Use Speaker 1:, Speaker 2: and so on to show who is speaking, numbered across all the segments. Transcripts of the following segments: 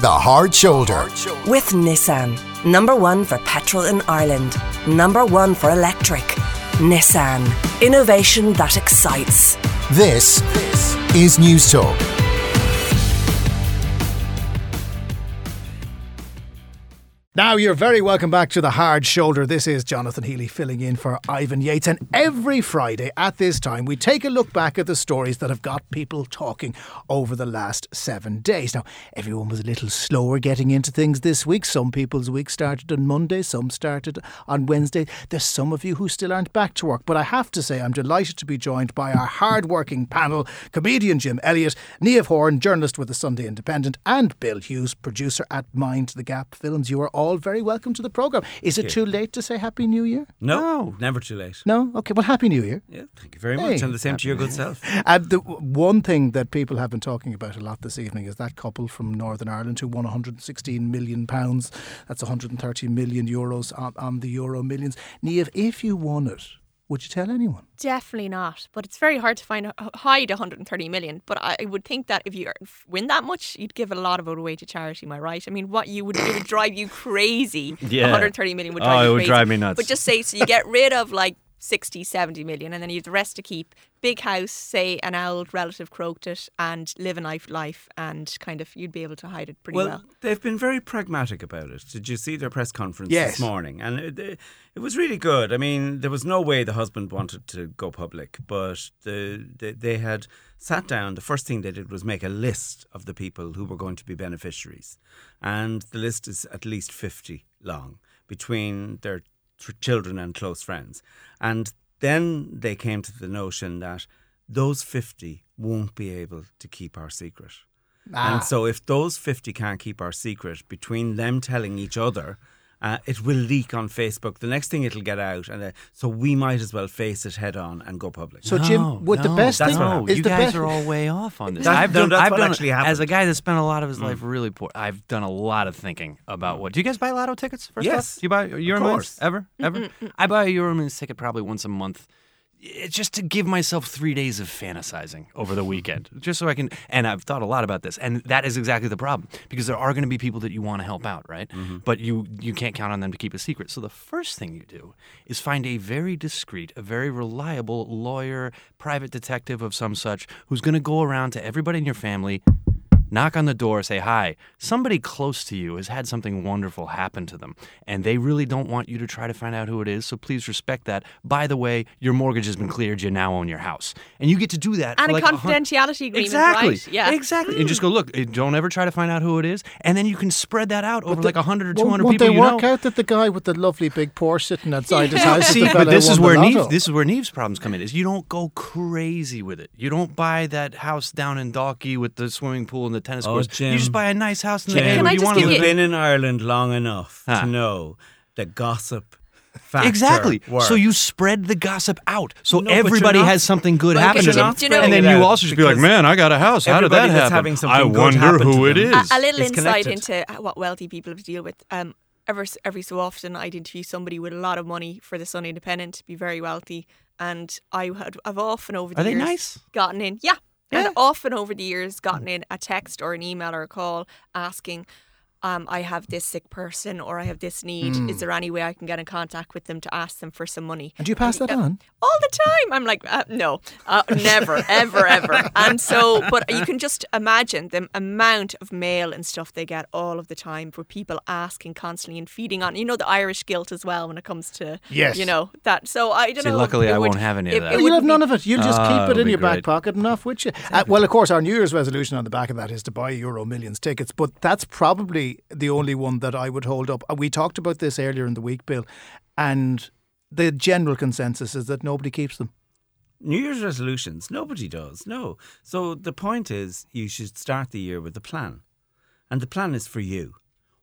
Speaker 1: The Hard Shoulder.
Speaker 2: With Nissan. Number one for petrol in Ireland. Number one for electric. Nissan. Innovation that excites.
Speaker 1: This is News Talk.
Speaker 3: Now, you're very welcome back to The Hard Shoulder. This is Jonathan Healy filling in for Ivan Yates. And every Friday at this time, we take a look back at the stories that have got people talking over the last seven days. Now, everyone was a little slower getting into things this week. Some people's week started on Monday, some started on Wednesday. There's some of you who still aren't back to work. But I have to say, I'm delighted to be joined by our hard-working panel comedian Jim Elliott, Niamh Horan, journalist with the Sunday Independent, and Bill Hughes, producer at Mind the Gap Films. You are all very welcome to the programme. Is it too late to say Happy New Year?
Speaker 4: No, never too late.
Speaker 3: No? Okay, well, Happy New Year.
Speaker 4: Yeah, thank you very much, and the same to your good self.
Speaker 3: Uh, the one thing that people have been talking about a lot this evening is that couple from Northern Ireland who won 116 million pounds. That's 130 million euros on, on the Euro Millions. Niamh, if you won it, would you tell anyone?
Speaker 5: Definitely not. But it's very hard to find hide 130 million. But I I would think that if you win that much, you'd give a lot of it away to charity. Am I right? I mean, what you would it would drive you crazy.
Speaker 4: Yeah.
Speaker 5: 130 million would drive
Speaker 4: Oh,
Speaker 5: drive
Speaker 4: it would
Speaker 5: crazy.
Speaker 4: drive me nuts.
Speaker 5: But just say so you get rid of like 60, 70 million, and then you have the rest to keep. Big house, say an old relative croaked it, and live a nice life, and kind of you'd be able to hide it pretty well.
Speaker 4: Well, they've been very pragmatic about it. Did you see their press conference
Speaker 3: Yes.
Speaker 4: this morning? And it, it, it was really good. I mean, there was no way the husband wanted to go public, but the, the, they had sat down. The first thing they did was make a list of the people who were going to be beneficiaries. And the list is at least 50 long between their th- children and close friends. And then they came to the notion that those 50 won't be able to keep our secret. And ah. so, if those 50 can't keep our secret between them telling each other, uh, it will leak on Facebook. The next thing it'll get out, and uh, so we might as well face it head on and go public.
Speaker 3: So, Jim, would the best thing
Speaker 6: no,
Speaker 3: is
Speaker 6: you
Speaker 3: the
Speaker 6: guys
Speaker 3: best
Speaker 6: are all way off on this.
Speaker 4: That-
Speaker 6: I've
Speaker 4: no,
Speaker 6: done.
Speaker 4: that's
Speaker 6: I've
Speaker 4: what
Speaker 6: done
Speaker 4: actually
Speaker 6: as a guy that spent a lot of his life really poor. I've done a lot of thinking about what. Do you guys buy lotto tickets? First
Speaker 4: Yes.
Speaker 6: off? Do you buy Euro
Speaker 4: course.
Speaker 6: Millions ever? Ever? I buy a Euro Millions ticket probably once a month. It's just to give myself three days of fantasizing over the weekend, just so I can. And I've thought a lot about this, and that is exactly the problem because there are going to be people that you want to help out, right? Mm-hmm. But you you can't count on them to keep a secret. So the first thing you do is find a very discreet, a very reliable lawyer, private detective of some such, who's going to go around to everybody in your family, knock on the door, say hi. Somebody close to you has had something wonderful happen to them, and they really don't want you to try to find out who it is. So please respect that. By the way, your mortgage has been cleared. You now own your house, and you get to do that.
Speaker 5: and
Speaker 6: for
Speaker 5: a
Speaker 6: like hun-
Speaker 5: confidentiality agreement,
Speaker 6: Exactly.
Speaker 5: right? Yeah.
Speaker 6: Exactly. And just go look. eh, Don't ever try to find out who it is, and then you can spread that out over like hundred or 200
Speaker 3: Won't,
Speaker 6: hundred
Speaker 3: won't
Speaker 6: people.
Speaker 3: they
Speaker 6: you
Speaker 3: work
Speaker 6: know.
Speaker 3: out that the guy with the lovely big Porsche sitting outside his house
Speaker 6: See, but this
Speaker 3: who
Speaker 6: is
Speaker 3: won
Speaker 6: where
Speaker 3: the
Speaker 6: Niamh's,
Speaker 3: lotto?
Speaker 6: this is where Niamh's problems come in. Is you don't go crazy with it. You don't buy that house down in Dalkey with the swimming pool and the tennis
Speaker 4: Oh,
Speaker 6: courts.
Speaker 4: Jim.
Speaker 6: You just buy a nice house in the
Speaker 4: Jim,
Speaker 6: neighborhood
Speaker 5: I
Speaker 6: you
Speaker 5: just
Speaker 6: want to
Speaker 5: give
Speaker 4: You've
Speaker 5: you-
Speaker 4: been in Ireland long enough
Speaker 6: Huh.
Speaker 4: to know the gossip factor.
Speaker 6: Exactly.
Speaker 4: works.
Speaker 6: So you spread the gossip out, so
Speaker 4: No,
Speaker 6: everybody
Speaker 4: not-
Speaker 6: has something good
Speaker 4: Well,
Speaker 6: happen to them,
Speaker 5: Do you know-
Speaker 6: and then you also just be like, "Man, I got a house. How did that happen?
Speaker 4: having
Speaker 6: I wonder who
Speaker 4: to
Speaker 6: it
Speaker 4: them.
Speaker 6: is."
Speaker 5: a, a little
Speaker 4: It's
Speaker 5: insight
Speaker 4: connected.
Speaker 5: into what wealthy people have to deal with. Um, ever every so often, I'd interview somebody with a lot of money for the Sunday Independent, be very wealthy, and I had I've often over the
Speaker 6: Are they
Speaker 5: years
Speaker 6: nice?
Speaker 5: gotten in, yeah,
Speaker 6: Yeah.
Speaker 5: and often over the years gotten mm. in a text or an email or a call asking. Um, I have this sick person, or I have this need.
Speaker 6: Hmm.
Speaker 5: Is there any way I can get in contact with them to ask them for some money?
Speaker 3: And do you pass that
Speaker 5: Uh,
Speaker 3: on?
Speaker 5: all the time. I'm like, uh, no, uh, never, ever, ever. And so, but you can just imagine the amount of mail and stuff they get all of the time for people asking constantly and feeding on. You know, the Irish guilt as well when it comes to,
Speaker 3: Yes.
Speaker 5: you know, that. So I don't
Speaker 6: See,
Speaker 5: know.
Speaker 6: luckily I
Speaker 5: would-
Speaker 6: won't have any of that.
Speaker 5: it
Speaker 3: You'll have none of it. You'll just keep it in
Speaker 6: be
Speaker 3: your back pocket enough, would you. Uh, well, of course, our New Year's resolution on the back of that is to buy Euro Millions tickets, but that's probably the only one that I would hold up. Uh, We talked about this earlier in the week, Bill, and the general consensus is that nobody keeps them.
Speaker 4: New Year's resolutions, nobody does. No. So the point is, you should start the year with a plan. And the plan is for you.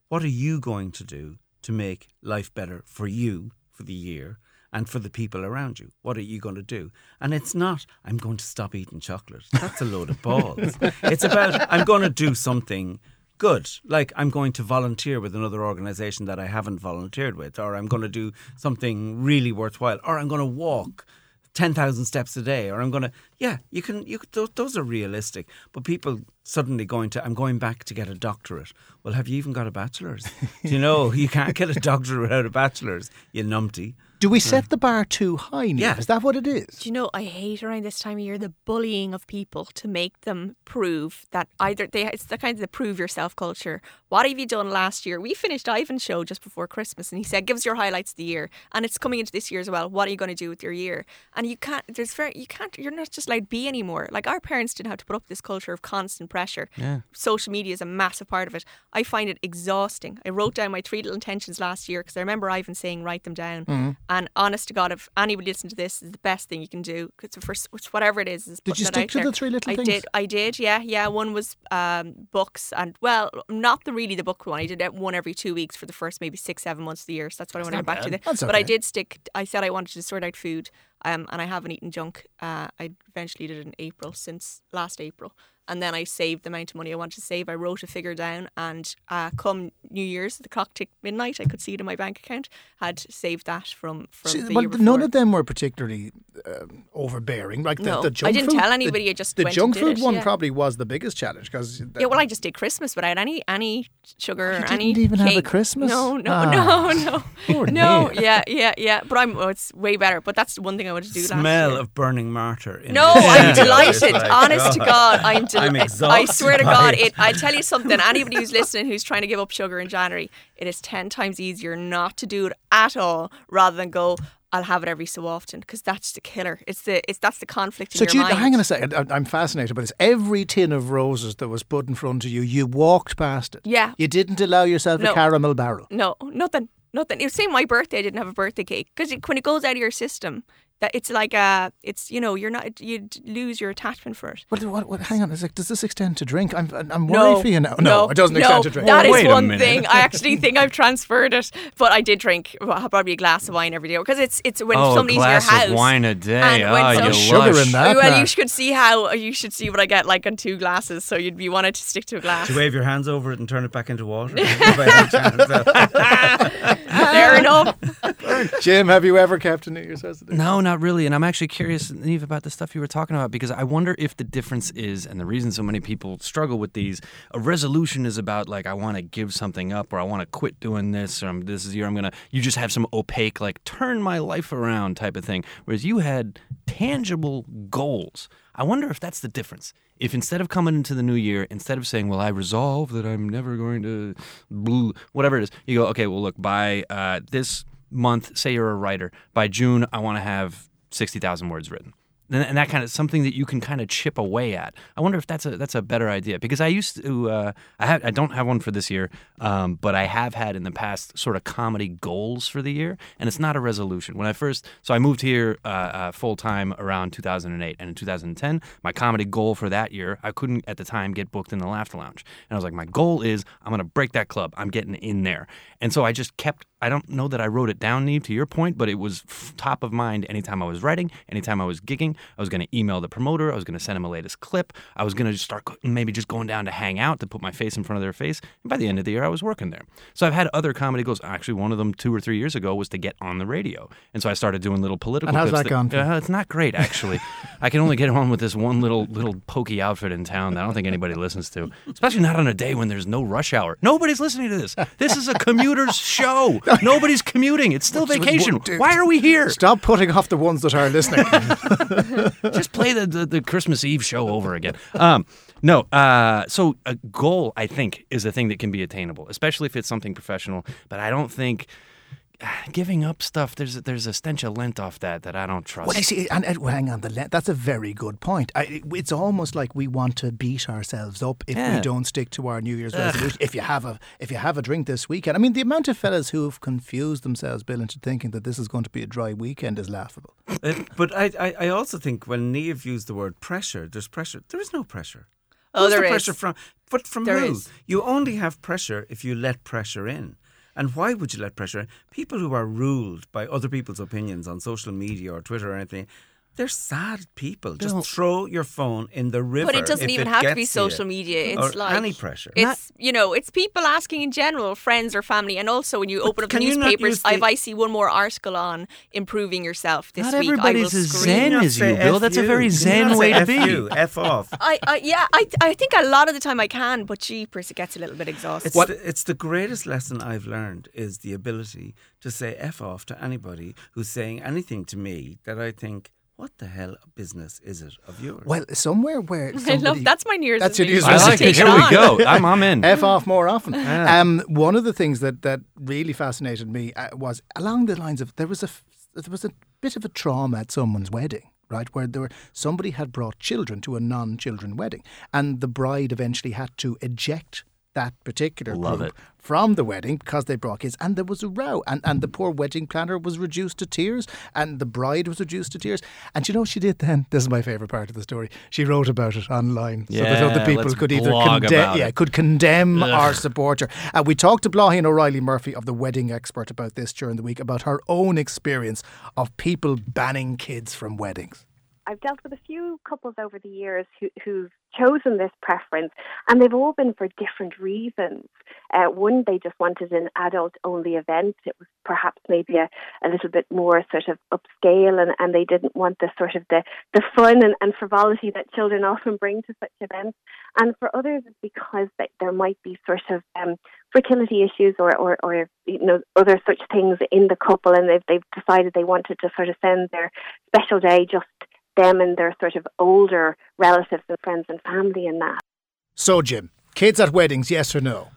Speaker 4: What are you going to do to make life better for you for the year and for the people around you? What are you going to do? And it's not, I'm going to stop eating chocolate. That's a load of balls. It's about, I'm going to do something good. Like I'm going to volunteer with another organisation that I haven't volunteered with, or I'm going to do something really worthwhile, or I'm going to walk ten thousand steps a day, or I'm going to yeah, you can you those, those are realistic. But people suddenly going to I'm going back to get a doctorate. Well, have you even got a bachelor's? Do you know you can't get a doctorate without a bachelor's? You numpty.
Speaker 3: Do we hmm. set the bar too high, Niamh?
Speaker 4: Yeah.
Speaker 3: Is that what it is?
Speaker 5: Do you know, I hate around this time of year the bullying of people to make them prove that either they, it's the kind of the prove yourself culture. What have you done last year? We finished Ivan's show just before Christmas and he said, give us your highlights of the year. And it's coming into this year as well. What are you going to do with your year? And you can't, there's very, you can't, you're not just allowed to be anymore. Like our parents didn't have to put up this culture of constant pressure.
Speaker 6: Yeah.
Speaker 5: Social media is a massive part of it. I find it exhausting. I wrote down my three little intentions last year because I remember Ivan saying, write them down. Mm-hmm. And honest to God, if anybody listens to this, is the best thing you can do because for whatever it is, is
Speaker 3: Did you stick to
Speaker 5: there.
Speaker 3: the three little
Speaker 5: I
Speaker 3: things?
Speaker 5: did. I did. Yeah, yeah. One was um, books, and well, not the really the book one. I did it one every two weeks for the first maybe six, seven months of the year. So that's what I want to get back to. The, But I did stick. I said I wanted to sort out food, um, and I haven't eaten junk. Uh, I eventually did it in April since last April. And then I saved the amount of money I wanted to save. I wrote a figure down, and uh, come New Year's, the clock ticked midnight. I could see it in my bank account. Had saved that from from
Speaker 3: See,
Speaker 5: the
Speaker 3: well,
Speaker 5: year
Speaker 3: none of them were particularly um, overbearing. Like the,
Speaker 5: No,
Speaker 3: the
Speaker 5: I didn't
Speaker 3: food,
Speaker 5: tell
Speaker 3: the-
Speaker 5: anybody, I just
Speaker 3: the
Speaker 5: went
Speaker 3: junk
Speaker 5: and did
Speaker 3: food
Speaker 5: it,
Speaker 3: one
Speaker 5: yeah.
Speaker 3: probably was the biggest challenge because
Speaker 5: Yeah, well, I just did Christmas without any any sugar
Speaker 3: You
Speaker 5: any.
Speaker 3: didn't even have a
Speaker 5: cake.
Speaker 3: Christmas?
Speaker 5: No, no,
Speaker 3: Ah.
Speaker 5: no, no, no.
Speaker 3: Niamh.
Speaker 5: Yeah, yeah, yeah. But I'm. Oh, it's way better. But that's the one thing I wanted to do. last
Speaker 4: Smell
Speaker 5: year.
Speaker 4: of burning martyr. In
Speaker 5: No, I'm delighted.
Speaker 4: It's like,
Speaker 5: Honest to God, I'm
Speaker 4: I'm
Speaker 5: delighted. I swear to God,
Speaker 4: it.
Speaker 5: it. I tell you something. Anybody who's listening who's trying to give up sugar in January, it is ten times easier not to do it at all rather than go. I'll have it every so often because that's the killer. It's the it's that's the conflict in
Speaker 3: So, you, hang on a second. I- I'm fascinated by this. Every tin of roses that was put in front of you, you walked past it.
Speaker 5: Yeah.
Speaker 3: You didn't allow yourself a caramel barrel.
Speaker 5: No, nothing, nothing. It was same my birthday. I didn't have a birthday cake because when it goes out of your system, that it's like uh it's you know you're not you lose your attachment for it.
Speaker 3: What, what, what, hang on. It's like, does this extend to drink? I'm, I'm worried
Speaker 5: No,
Speaker 3: for you now. No, it doesn't
Speaker 5: no,
Speaker 3: extend to drink.
Speaker 5: That is
Speaker 6: Wait a
Speaker 5: one thing. I actually think I've transferred it, but I did drink well, probably a glass of wine every day because it's it's when
Speaker 6: oh, a
Speaker 5: somebody's in your
Speaker 6: glass
Speaker 5: house.
Speaker 6: of wine a day.
Speaker 5: and when
Speaker 6: oh,
Speaker 5: some-
Speaker 6: you
Speaker 3: Sugar
Speaker 6: lush.
Speaker 3: in that.
Speaker 5: well,
Speaker 3: now.
Speaker 5: you should see how you should see what I get like on two glasses. So you'd be wanted to stick to a glass.
Speaker 4: Do you wave your hands over it and turn it back into water? By any chance?
Speaker 5: Fair enough.
Speaker 3: Jim, have you ever kept a New Year's resolution?
Speaker 6: No, not really. And I'm actually curious, Niamh, about the stuff you were talking about because I wonder if the difference is, and the reason so many people struggle with these, a resolution is about like I want to give something up or I want to quit doing this or I'm, this is year I'm gonna. You just have some opaque like turn my life around type of thing, whereas you had tangible goals. I wonder if that's the difference. If instead of coming into the new year, instead of saying, "Well, I resolve that I'm never going to," whatever it is, you go, "Okay, well, look, by uh, this month, say you're a writer, by June, I want to have 60,000 words written. And that kind of something that you can kind of chip away at. I wonder if that's a that's a better idea because I used to uh, I have I don't have one for this year, um, but I have had in the past sort of comedy goals for the year, and it's not a resolution. When I first so I moved here uh, uh, full time around 2008, and in 2010 my comedy goal for that year I couldn't at the time get booked in the Laughter Lounge, and I was like my goal is I'm gonna break that club. I'm getting in there, and so I just kept I don't know that I wrote it down, Niamh, to your point, but it was f- top of mind anytime I was writing, anytime I was gigging. I was going to email the promoter. I was going to send him a latest clip. I was going to start maybe just going down to hang out to put my face in front of their face. And by the end of the year, I was working there. So I've had other comedy goals. Actually, one of them two or three years ago was to get on the radio. And so I started doing little political
Speaker 3: And how's
Speaker 6: clips
Speaker 3: that gone?
Speaker 6: Uh, it's not great, actually. I can only get on with this one little little pokey outfit in town that I don't think anybody listens to, especially not on a day when there's no rush hour. Nobody's listening to this. This is a commuter's show. Nobody's commuting. It's still vacation. Why are we here?
Speaker 3: Stop putting off the ones that are listening.
Speaker 6: Just play the, the, the Christmas Eve show over again. Um, no, uh, so a goal, I think, is a thing that can be attainable, especially if it's something professional. But I don't think giving up stuff. There's a, there's a stench of lint off that that I don't trust.
Speaker 3: Well, you see, and, and well, hang on, the le- that's a very good point. I, it- it's almost like we want to beat ourselves up if we don't stick to our New Year's resolution. If you have a if you have a drink this weekend, I mean, the amount of fellas who have confused themselves, Bill, into thinking that this is going to be a dry weekend is laughable.
Speaker 4: Uh, but I, I, I also think when Niamh used the word pressure, there's pressure. There is no pressure.
Speaker 5: Oh,
Speaker 4: Who's
Speaker 5: there
Speaker 4: the
Speaker 5: is.
Speaker 4: pressure from? But from
Speaker 5: There
Speaker 4: who?
Speaker 5: is.
Speaker 4: You only have pressure if you let pressure in. And why would you let pressure? People who are ruled by other people's opinions on social media or Twitter or anything, They're sad people.
Speaker 6: Bill-
Speaker 4: Just throw your phone in the river.
Speaker 5: But it doesn't
Speaker 4: if
Speaker 5: even
Speaker 4: it
Speaker 5: have to be
Speaker 4: gets to you.
Speaker 5: social media.
Speaker 4: Or
Speaker 5: It's like
Speaker 4: any pressure.
Speaker 5: It's you know, it's people asking in general, friends or family, and also when you open up the
Speaker 4: can
Speaker 5: newspapers,
Speaker 4: use the-
Speaker 5: I've I see one more article on improving yourself this
Speaker 6: Not
Speaker 5: week.
Speaker 6: everybody's
Speaker 5: I will
Speaker 6: as
Speaker 5: scream.
Speaker 6: zen
Speaker 4: you
Speaker 6: as you, Bill. That's a very zen way to
Speaker 4: F
Speaker 6: be.
Speaker 4: F off.
Speaker 5: I, I yeah, I I think a lot of the time I can, but jeepers, it gets a little bit exhausting.
Speaker 4: It's the, it's the greatest lesson I've learned is the ability to say F off to anybody who's saying anything to me that I think, what the hell business is it of yours?
Speaker 3: Well, somewhere where
Speaker 5: I love that's my New Year's.
Speaker 3: That's your New Year's.
Speaker 6: I like it.
Speaker 5: Take
Speaker 6: Here we
Speaker 5: on.
Speaker 6: go. I'm, I'm in.
Speaker 3: F off more often.
Speaker 6: Yeah.
Speaker 3: Um, one of the things that, that really fascinated me uh, was along the lines of there was a f- there was a bit of a trauma at someone's wedding, right, where there were somebody had brought children to a non-children wedding, and the bride eventually had to eject that particular
Speaker 6: Love
Speaker 3: group
Speaker 6: it.
Speaker 3: from the wedding because they brought kids, and there was a row, and and the poor wedding planner was reduced to tears, and the bride was reduced to tears, and you know what she did then? This is my favorite part of the story. She wrote about it online so that other people could either condemn, yeah,
Speaker 6: it.
Speaker 3: could condemn
Speaker 6: Ugh.
Speaker 3: or support her. And uh, we talked to Bláthín O'Reilly Murphy of the wedding expert about this during the week about her own experience of people banning kids from weddings.
Speaker 7: I've dealt with a few couples over the years who, who've chosen this preference, and they've all been for different reasons. Uh, one, they just wanted an adult only event. It was perhaps maybe a, a little bit more sort of upscale, and, and they didn't want the sort of the, the fun and, and frivolity that children often bring to such events. And for others, it's because that there might be sort of um, fertility issues or, or, or you know other such things in the couple, and they've they've decided they wanted to sort of send their special day just them and their sort of older relatives and friends and family in that.
Speaker 3: So, Jim, kids at weddings, yes or no?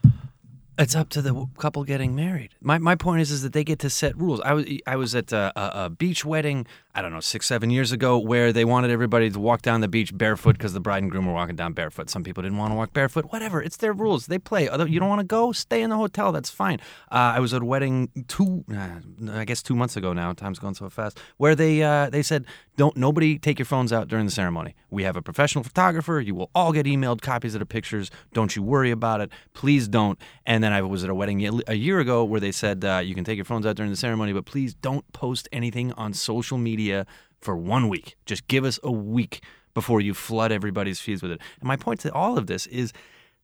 Speaker 6: It's up to the couple getting married. My my point is is that they get to set rules. I was I was at a, a, a beach wedding. I don't know six seven years ago where they wanted everybody to walk down the beach barefoot because the bride and groom were walking down barefoot. Some people didn't want to walk barefoot. Whatever, it's their rules. They play. You don't want to go, stay in the hotel. That's fine. Uh, I was at a wedding two, uh, I guess two months ago now. Time's going so fast. Where they uh, they said don't nobody take your phones out during the ceremony. We have a professional photographer. You will all get emailed copies of the pictures. Don't you worry about it. Please don't. And then I was at a wedding a year ago where they said uh, you can take your phones out during the ceremony, but please don't post anything on social media for one week. Just give us a week before you flood everybody's feeds with it. And my point to all of this is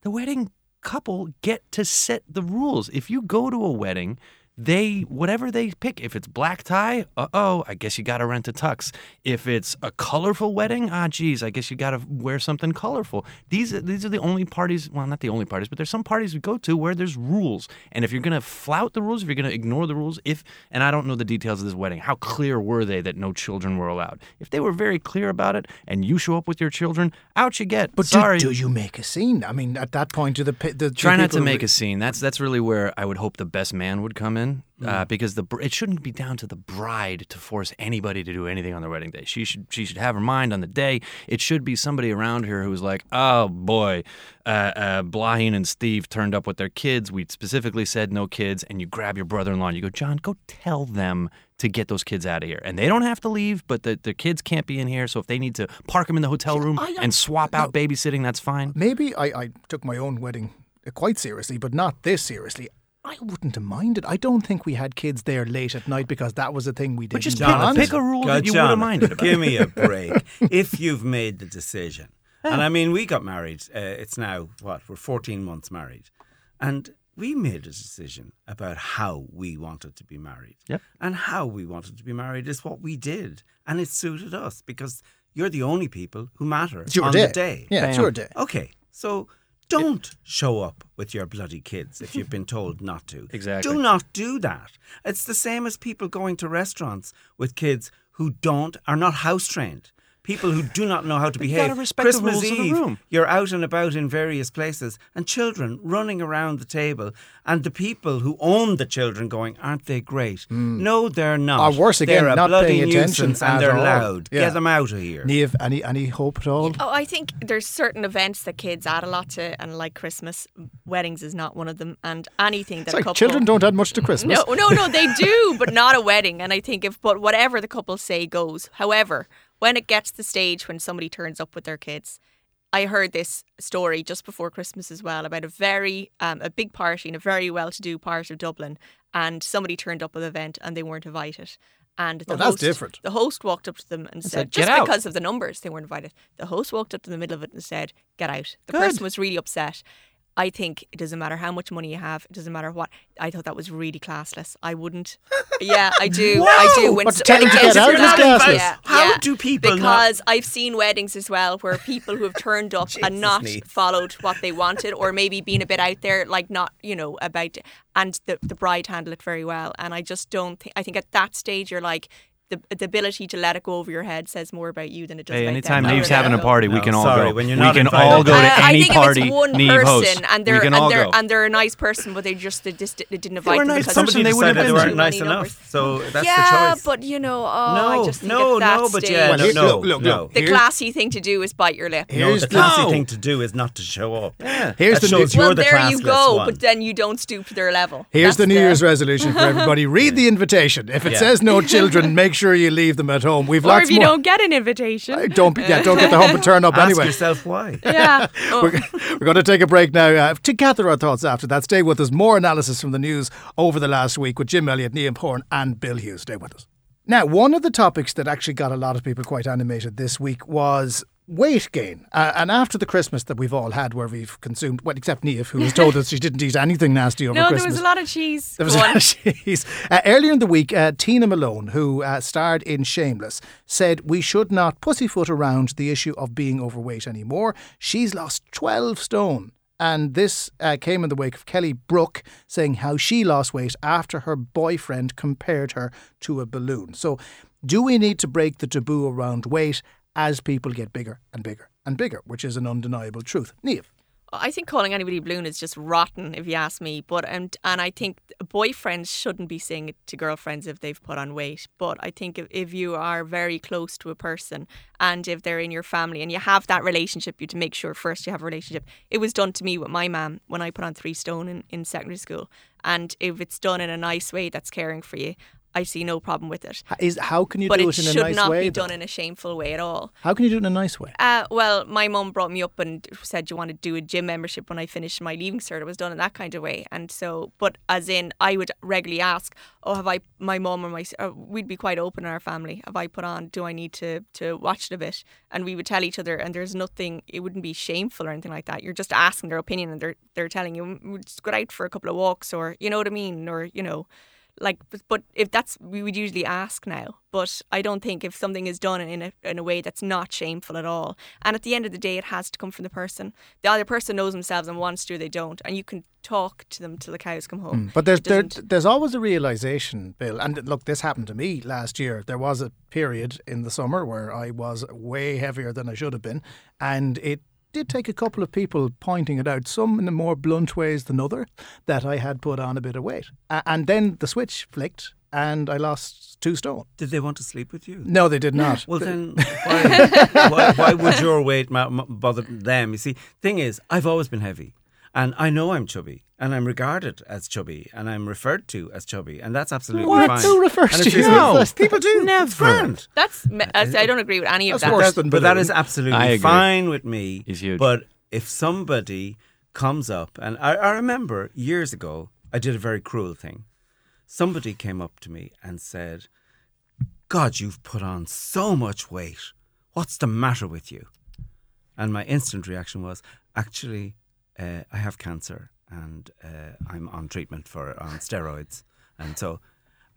Speaker 6: the wedding couple get to set the rules. If you go to a wedding, they whatever they pick. If it's black tie, uh oh, I guess you got to rent a tux. If it's a colorful wedding, ah, geez, I guess you got to wear something colorful. These these are the only parties. Well, not the only parties, but there's some parties we go to where there's rules. And if you're gonna flout the rules, if you're gonna ignore the rules, if and I don't know the details of this wedding, how clear were they that no children were allowed? If they were very clear about it, and you show up with your children, out you get.
Speaker 3: But
Speaker 6: sorry.
Speaker 3: Do, do you make a scene? I mean, at that point, do the, the do
Speaker 6: Try not to make a scene. That's that's really where I would hope the best man would come in, uh,
Speaker 3: Mm.
Speaker 6: because the it shouldn't be down to the bride to force anybody to do anything on their wedding day. She should she should have her mind on the day. It should be somebody around her who's like, oh boy, uh, uh, Bláthín and Steve turned up with their kids. We specifically said no kids, and you grab your brother-in-law and you go, John, go tell them to get those kids out of here. And they don't have to leave, but the, the kids can't be in here. So if they need to park them in the hotel room
Speaker 3: I- I-
Speaker 6: and swap out babysitting, that's fine.
Speaker 3: Maybe I, I took my own wedding uh, quite seriously, but not this seriously. I wouldn't have minded. I don't think we had kids there late at night because that was a thing we did.
Speaker 6: But just
Speaker 3: in
Speaker 6: pick, pick a rule
Speaker 4: God,
Speaker 6: that you would have
Speaker 4: Jonathan,
Speaker 6: minded about.
Speaker 4: Give me a break. if you've made the decision, and I mean, we got married. Uh, it's now what we're 14 months married, and we made a decision about how we wanted to be married.
Speaker 6: Yep.
Speaker 4: And how we wanted to be married is what we did, and it suited us because you're the only people who matter
Speaker 3: It's your
Speaker 4: on
Speaker 3: day.
Speaker 4: the day.
Speaker 3: Yeah, it's your day.
Speaker 4: Okay, so don't show up with your bloody kids if you've been told not to.
Speaker 6: Exactly.
Speaker 4: Do not do that. It's the same as people going to restaurants with kids who don't are not house trained. People who do not know how to
Speaker 6: you
Speaker 4: behave.
Speaker 6: gotta respect the
Speaker 4: Christmas
Speaker 6: rules of the
Speaker 4: Eve,
Speaker 6: room.
Speaker 4: you're out and about in various places, and children running around the table, and the people who own the children going, "Aren't they great?" Hmm. No, they're not.
Speaker 3: Or worse again,
Speaker 4: they're a
Speaker 3: not
Speaker 4: bloody
Speaker 3: paying attention
Speaker 4: nuisance, and they're
Speaker 3: all.
Speaker 4: loud.
Speaker 3: Yeah.
Speaker 4: Get them out of here.
Speaker 3: Niamh, any any hope at all?
Speaker 5: Oh, I think there's certain events that kids add a lot to, and like Christmas, weddings is not one of them. And anything that
Speaker 3: It's
Speaker 5: a
Speaker 3: like
Speaker 5: couple
Speaker 3: children don't add much to Christmas.
Speaker 5: No, no, no, they do, but not a wedding. And I think if, but whatever the couple say goes. However, when it gets to the stage when somebody turns up with their kids, I heard this story just before Christmas as well about a very, um, a big party in a very well-to-do part of Dublin, and somebody turned up with an event and they weren't invited. And the
Speaker 3: Oh, that's
Speaker 5: host,
Speaker 3: different.
Speaker 5: The host walked up to them and said,
Speaker 6: said,
Speaker 5: just
Speaker 6: out."
Speaker 5: because of the numbers, they weren't invited. The host walked up to the middle of it and said, "Get out." The
Speaker 6: Good.
Speaker 5: person was really upset. I think it doesn't matter how much money you have. It doesn't matter what. I thought that was really classless. I wouldn't. Yeah, I do. I do. When
Speaker 3: What, to
Speaker 5: so-
Speaker 3: tell them to get out
Speaker 5: to
Speaker 3: is
Speaker 5: that-
Speaker 3: classless?
Speaker 5: Yeah,
Speaker 4: How
Speaker 5: yeah.
Speaker 4: do people not-
Speaker 5: Because I've seen weddings as well where people who have turned up and not
Speaker 4: Neith.
Speaker 5: followed what they wanted, or maybe been a bit out there, like not you know about, and the the bride handled it very well. And I just don't think. I think at that stage you're like. The, the ability to let it go over your head says more about you than it does
Speaker 6: Hey,
Speaker 5: about
Speaker 6: anytime
Speaker 5: them. Niamh's
Speaker 6: having a
Speaker 5: really.
Speaker 6: party, we can all
Speaker 4: sorry,
Speaker 6: go.
Speaker 4: when you're not we
Speaker 6: can
Speaker 4: invited.
Speaker 6: all go to
Speaker 5: Uh, I
Speaker 6: any
Speaker 5: think
Speaker 6: party
Speaker 5: if it's one
Speaker 6: Niamh
Speaker 5: person
Speaker 6: hosts.
Speaker 5: and they're and they're
Speaker 6: go.
Speaker 5: and they're a nice person, but they just they just they didn't invite
Speaker 6: were
Speaker 5: them
Speaker 6: nice
Speaker 5: because
Speaker 6: person,
Speaker 4: Somebody
Speaker 6: they wouldn't
Speaker 4: decided
Speaker 6: have
Speaker 4: they weren't nice enough,
Speaker 5: numbers.
Speaker 4: so that's
Speaker 5: yeah,
Speaker 4: the choice.
Speaker 5: but you know, oh,
Speaker 4: no,
Speaker 5: I just think
Speaker 4: no,
Speaker 5: at that
Speaker 4: no, but
Speaker 5: stage,
Speaker 4: yeah, no, no,
Speaker 3: look, look,
Speaker 4: no.
Speaker 5: the classy thing to do is bite your lip.
Speaker 4: No,
Speaker 3: Here's
Speaker 4: the
Speaker 3: the-
Speaker 4: classy thing to do is not to show up.
Speaker 6: Yeah.
Speaker 3: Here's the
Speaker 4: shows
Speaker 3: new-
Speaker 4: you're
Speaker 5: well,
Speaker 4: the
Speaker 5: there you go, but then you don't stoop to their level.
Speaker 3: Here's the New Year's resolution for everybody. Read the invitation. If it says no children, make sure you leave them at home. We've
Speaker 5: Or
Speaker 3: lots
Speaker 5: if you
Speaker 3: more.
Speaker 5: don't get an invitation.
Speaker 3: Uh, don't be- yeah, don't get the home and turn up
Speaker 4: Ask
Speaker 3: anyway.
Speaker 4: yourself why.
Speaker 5: yeah. Oh.
Speaker 3: We're, we're going to take a break now uh, to gather our thoughts after that. Stay with us. More analysis from the news over the last week with Jim Elliott, Niamh Horan, and Bill Hughes. Stay with us. Now, one of the topics that actually got a lot of people quite animated this week was weight gain. Uh, and after the Christmas that we've all had, where we've consumed, well, except Niamh, who has told us she didn't eat anything nasty over
Speaker 5: no,
Speaker 3: Christmas.
Speaker 5: there was a lot of cheese.
Speaker 3: There was
Speaker 5: Go on.
Speaker 3: Jeez. Uh, earlier in the week, uh, Tina Malone, who uh, starred in Shameless, said we should not pussyfoot around the issue of being overweight anymore. She's lost 12 stone. And this uh, came in the wake of Kelly Brook saying how she lost weight after her boyfriend compared her to a balloon. So, do we need to break the taboo around weight as people get bigger and bigger and bigger, which is an undeniable truth? Niamh.
Speaker 5: I think calling anybody balloon is just rotten, if you ask me. But and and I think boyfriends shouldn't be saying it to girlfriends if they've put on weight. But I think if, if you are very close to a person and if they're in your family and you have that relationship, you to make sure first you have a relationship. It was done to me with my mum when I put on three stone in, in secondary school. And if it's done in a nice way that's caring for you, I see no problem with it.
Speaker 3: Is, how can you
Speaker 5: But
Speaker 3: do
Speaker 5: it
Speaker 3: it in a
Speaker 5: should not be
Speaker 3: though?
Speaker 5: done in a shameful way at all.
Speaker 3: How can you do it in a nice way?
Speaker 5: Uh, well, my mum brought me up and said, "You want to do a gym membership?" When I finished my leaving cert, it was done in that kind of way. And so, but as in, I would regularly ask, "Oh, have I?" My mum or my uh, we'd be quite open in our family. Have I put on? Do I need to to watch it a bit? And we would tell each other. And there's nothing. It wouldn't be shameful or anything like that. You're just asking their opinion, and they're they're telling you, "Mm, "We'll just go out for a couple of walks," or you know what I mean, or you know like but, but if that's we would usually ask now but i don't think if something is done in a, in a way that's not shameful at all and at the end of the day it has to come from the person the other person knows themselves and wants to or they don't and you can talk to them till the cows come home
Speaker 3: Mm. But there's there, there's always a realization, Bill. And look, this happened to me last year. There was a period in the summer where I was way heavier than I should have been, and it did take a couple of people pointing it out, some in the more blunt ways than other, that I had put on a bit of weight. A- and then the switch flicked, and I lost two stone.
Speaker 4: Did they want to sleep with you?
Speaker 3: No, they did not.
Speaker 4: Well, then why, why, why would your weight ma- ma- bother them? You see, thing is, I've always been heavy, and I know I'm chubby, and I'm regarded as chubby, and I'm referred to as chubby, and that's absolutely
Speaker 3: What?
Speaker 4: fine.
Speaker 3: Who refers
Speaker 4: And
Speaker 3: to you
Speaker 4: just-
Speaker 3: as that?
Speaker 4: People do. It's grand.
Speaker 5: that's me- uh, I I don't agree with any of
Speaker 3: That's
Speaker 5: that
Speaker 3: worse than
Speaker 4: but that
Speaker 3: balloon.
Speaker 4: is
Speaker 6: I
Speaker 4: absolutely fine with me.
Speaker 6: He's huge.
Speaker 4: But if somebody comes up, and I, I remember years ago, I did a very cruel thing. Somebody came up to me and said, God, you've put on so much weight. What's the matter with you? And my instant reaction was, actually, uh, I have cancer and uh, I'm on treatment for on steroids, and so,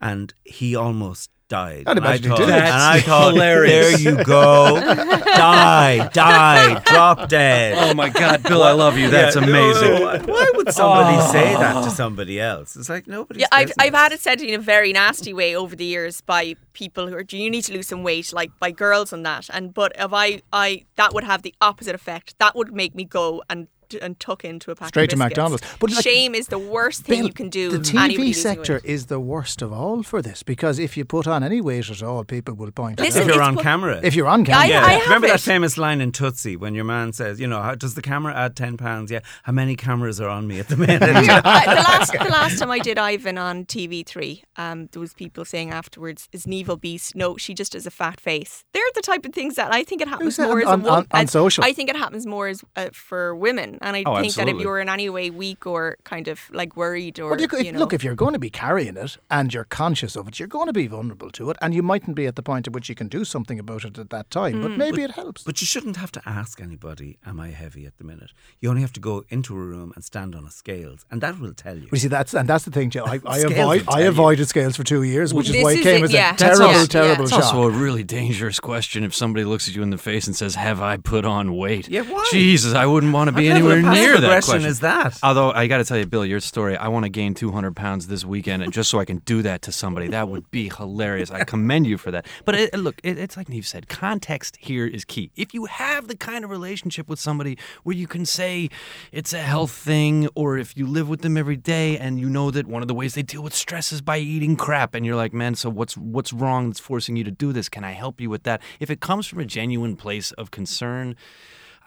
Speaker 4: and he almost died.
Speaker 3: I'd
Speaker 4: and I
Speaker 3: imagine he
Speaker 4: thought,
Speaker 3: did.
Speaker 4: and I
Speaker 6: That's
Speaker 4: thought,
Speaker 6: hilarious.
Speaker 4: there you go, die, die, drop dead.
Speaker 6: Oh my God, Bill, I love you. That's
Speaker 4: Yeah,
Speaker 6: amazing.
Speaker 4: no, why would somebody say that to somebody else? It's like nobody.
Speaker 5: Yeah, I've, I've had it said in a very nasty way over the years by people who are, "Do you need to lose some weight?" Like by girls and that. And but if I, I that would have the opposite effect. That would make me go and and tuck into a pack
Speaker 3: Straight to
Speaker 5: of biscuits.
Speaker 3: McDonald's. But, like,
Speaker 5: shame is the worst thing
Speaker 3: Bill,
Speaker 5: you can do.
Speaker 3: The TV sector
Speaker 5: weight.
Speaker 3: is the worst of all for this because if you put on any weight at all, people will point
Speaker 5: Listen,
Speaker 3: it
Speaker 4: if you're on
Speaker 5: put-
Speaker 4: camera.
Speaker 3: If you're on
Speaker 5: I-
Speaker 3: camera,
Speaker 4: yeah,
Speaker 5: I have
Speaker 4: remember
Speaker 5: it.
Speaker 4: that famous line in Tootsie when your man says, you know, how, does the camera add ten pounds? Yeah, how many cameras are on me at the minute?
Speaker 5: Yeah, the last the last time I did Ivan on TV3, um, there was people saying afterwards, "Is Niamh beast?" No, she just has a fat face. They're the type of things that I think it happens more
Speaker 3: on-
Speaker 5: as a
Speaker 3: on- on
Speaker 5: as-
Speaker 3: social?
Speaker 5: I think it happens more as uh, for women And I
Speaker 6: Oh,
Speaker 5: think that if you were in any way weak or kind of like worried or
Speaker 3: Well, you could,
Speaker 5: you know,
Speaker 3: look, if you're going to be carrying it and you're conscious of it, you're going to be vulnerable to it, and you mightn't be at the point at which you can do something about it at that time.
Speaker 5: Mm.
Speaker 3: But maybe it helps.
Speaker 4: But you shouldn't have to ask anybody, "Am I heavy at the minute?" You only have to go into a room and stand on a scales, and that will tell you.
Speaker 3: You see, that's and that's the thing, Joe. I, I avoid I
Speaker 4: tell you.
Speaker 3: avoided scales for two years, which is why it came
Speaker 5: it,
Speaker 3: as
Speaker 5: yeah.
Speaker 3: a
Speaker 5: That's
Speaker 3: terrible,
Speaker 5: also-
Speaker 3: terrible
Speaker 6: It's
Speaker 3: shock.
Speaker 6: also a really dangerous question if somebody looks at you in the face and says, "Have I put on weight?"
Speaker 4: Yeah, why?
Speaker 6: Jesus, I wouldn't want to be
Speaker 4: What level
Speaker 6: anywhere
Speaker 4: of
Speaker 6: near that question.
Speaker 4: is that?
Speaker 6: Although I got to tell you, Bill, your story. I want to gain 200 pounds this weekend, and just so I can do that to somebody, that would be hilarious. I commend you for that. But it, look, it, it's like Niamh said. Context here is key. If you have the kind of relationship with somebody where you can say it's a health thing, or if you live with them every day and you know that one of the ways they deal with stress is by eating crap, and you're like, man, so what's what's wrong that's forcing you to do this? Can I help you with that? If it comes from a genuine place of concern.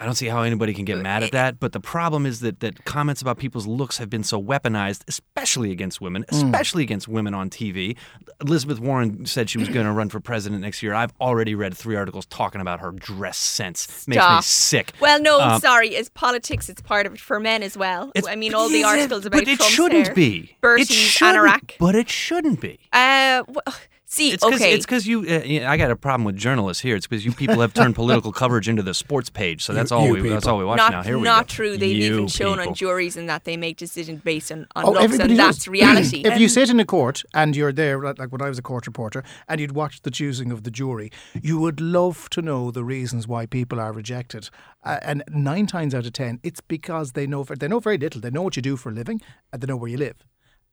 Speaker 6: I don't see how anybody can get mad at that, but the problem is that that comments about people's looks have been so weaponized, especially against women, especially against women on TV. Elizabeth Warren said she was going to run for president next year. I've already read three articles talking about her dress sense. Makes me sick.
Speaker 5: Well, no,
Speaker 6: Um,
Speaker 5: sorry. It's politics. It's part of it for men as well. I mean, all the
Speaker 6: Is it?
Speaker 5: articles about
Speaker 6: but it
Speaker 5: Trump's
Speaker 6: shouldn't
Speaker 5: hair,
Speaker 6: be. It shouldn't-
Speaker 5: anorak.
Speaker 6: But it shouldn't be.
Speaker 5: Uh, well, see,
Speaker 6: It's because
Speaker 5: okay.
Speaker 6: it's because you. Uh, yeah, I got a problem with journalists here. It's because you people have turned political coverage into the sports page. So that's all
Speaker 3: you
Speaker 6: we. That's all we watch
Speaker 5: not
Speaker 6: now. Here we
Speaker 5: not
Speaker 6: go.
Speaker 5: true. They've
Speaker 6: You
Speaker 5: even shown
Speaker 6: people.
Speaker 5: on juries and that they make decisions based on, on
Speaker 3: Oh,
Speaker 5: looks, and
Speaker 3: does.
Speaker 5: that's reality.
Speaker 3: if you sit in a court and you're there, like like when I was a court reporter, and you'd watch the choosing of the jury, you would love to know the reasons why people are rejected. Uh, and nine times out of ten, it's because they know they know very little. They know what you do for a living, and they know where you live.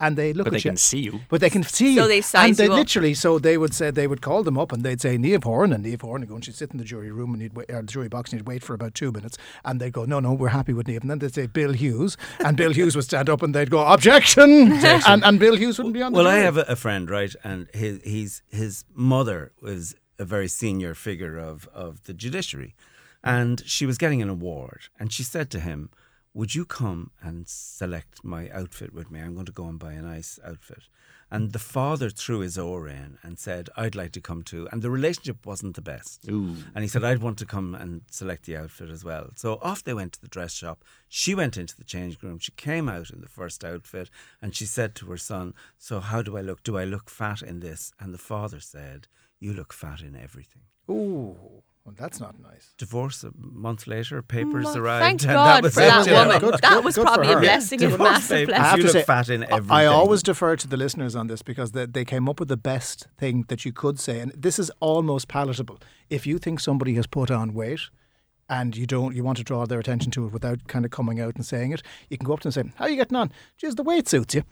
Speaker 3: And they look
Speaker 6: But
Speaker 3: at
Speaker 6: they
Speaker 3: you.
Speaker 6: can see you.
Speaker 3: But they can see you.
Speaker 5: So they size
Speaker 3: and they
Speaker 5: you up.
Speaker 3: literally, so they would say they would call them up and they'd say Niamh Horan and Niamh Horan would go and she'd sit in the jury room and you'd wait, or the jury box and he'd wait for about two minutes and they'd go, no, no, we're happy with Niamh. And then they'd say Bill Hughes and Bill Hughes would stand up and they'd go objection, and and Bill Hughes wouldn't be on. The
Speaker 4: Well, I have a, a friend, right, and his he's his mother was a very senior figure of of the judiciary, and she was getting an award, and she said to him, "Would you come and select my outfit with me? I'm going to go and buy a nice outfit." And the father threw his oar in and said, "I'd like to come too." And the relationship wasn't the best.
Speaker 6: Ooh.
Speaker 4: And he said, I'd want to come and select the outfit as well. So off they went to the dress shop. She went into the changing room. She came out in the first outfit and she said to her son, So how do I look? Do I look fat in this? And the father said, You look fat in everything.
Speaker 3: Ooh, well, that's not nice.
Speaker 4: Divorce a month later, papers
Speaker 5: Well,
Speaker 4: arrived.
Speaker 5: Thank
Speaker 4: and
Speaker 5: God
Speaker 4: that was
Speaker 5: for
Speaker 4: it,
Speaker 5: that
Speaker 4: you
Speaker 5: woman.
Speaker 3: Good-
Speaker 5: that
Speaker 3: good-
Speaker 5: was
Speaker 3: good
Speaker 5: probably a
Speaker 3: her.
Speaker 5: blessing, a
Speaker 4: Divorce
Speaker 5: massive blessing.
Speaker 3: I have
Speaker 4: you
Speaker 3: to
Speaker 4: look
Speaker 3: say,
Speaker 4: fat in
Speaker 3: I-
Speaker 4: everything.
Speaker 3: I always defer to the listeners on this because they, they came up with the best thing that you could say, and this is almost palatable. If you think somebody has put on weight and you don't, you want to draw their attention to it without kind of coming out and saying it, you can go up to them and say, "How are you getting on? Geez, the weight suits you."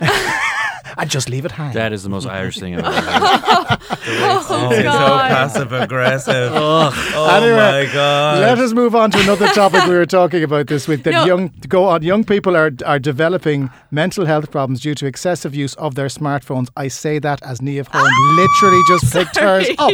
Speaker 3: and just leave it hang.
Speaker 6: That is the most Irish thing I've ever heard.
Speaker 5: Oh,
Speaker 4: so
Speaker 5: God.
Speaker 4: passive aggressive. oh
Speaker 3: Anyway,
Speaker 4: my God.
Speaker 3: Let us move on to another topic we were talking about this week. That
Speaker 5: No.
Speaker 3: young go on. Young people are are developing mental health problems due to excessive use of their smartphones. I say that as Niamh Horan literally just picked hers up.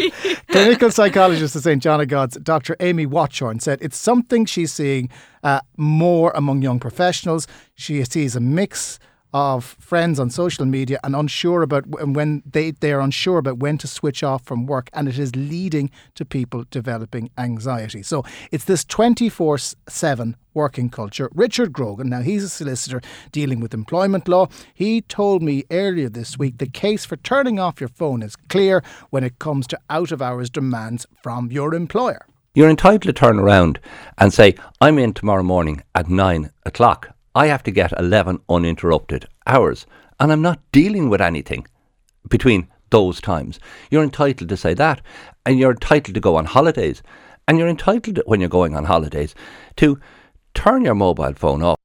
Speaker 3: Clinical psychologist at St John of God's, Dr. Amy Watchorn, said it's something she's seeing uh, more among young professionals. She sees a mix of friends on social media and unsure about when they, they are unsure about when to switch off from work and it is leading to people developing anxiety. So it's this 24 7 working culture. Richard Grogan, now he's a solicitor dealing with employment law. He told me earlier this week the case for turning off your phone is clear when it comes to out of hours demands from your employer.
Speaker 8: You're entitled to turn around and say, I'm in tomorrow morning at nine o'clock. I have to get 11 uninterrupted hours, and I'm not dealing with anything between those times. You're entitled to say that, and you're entitled to go on holidays, and you're entitled, when you're going on holidays, to turn your mobile phone off.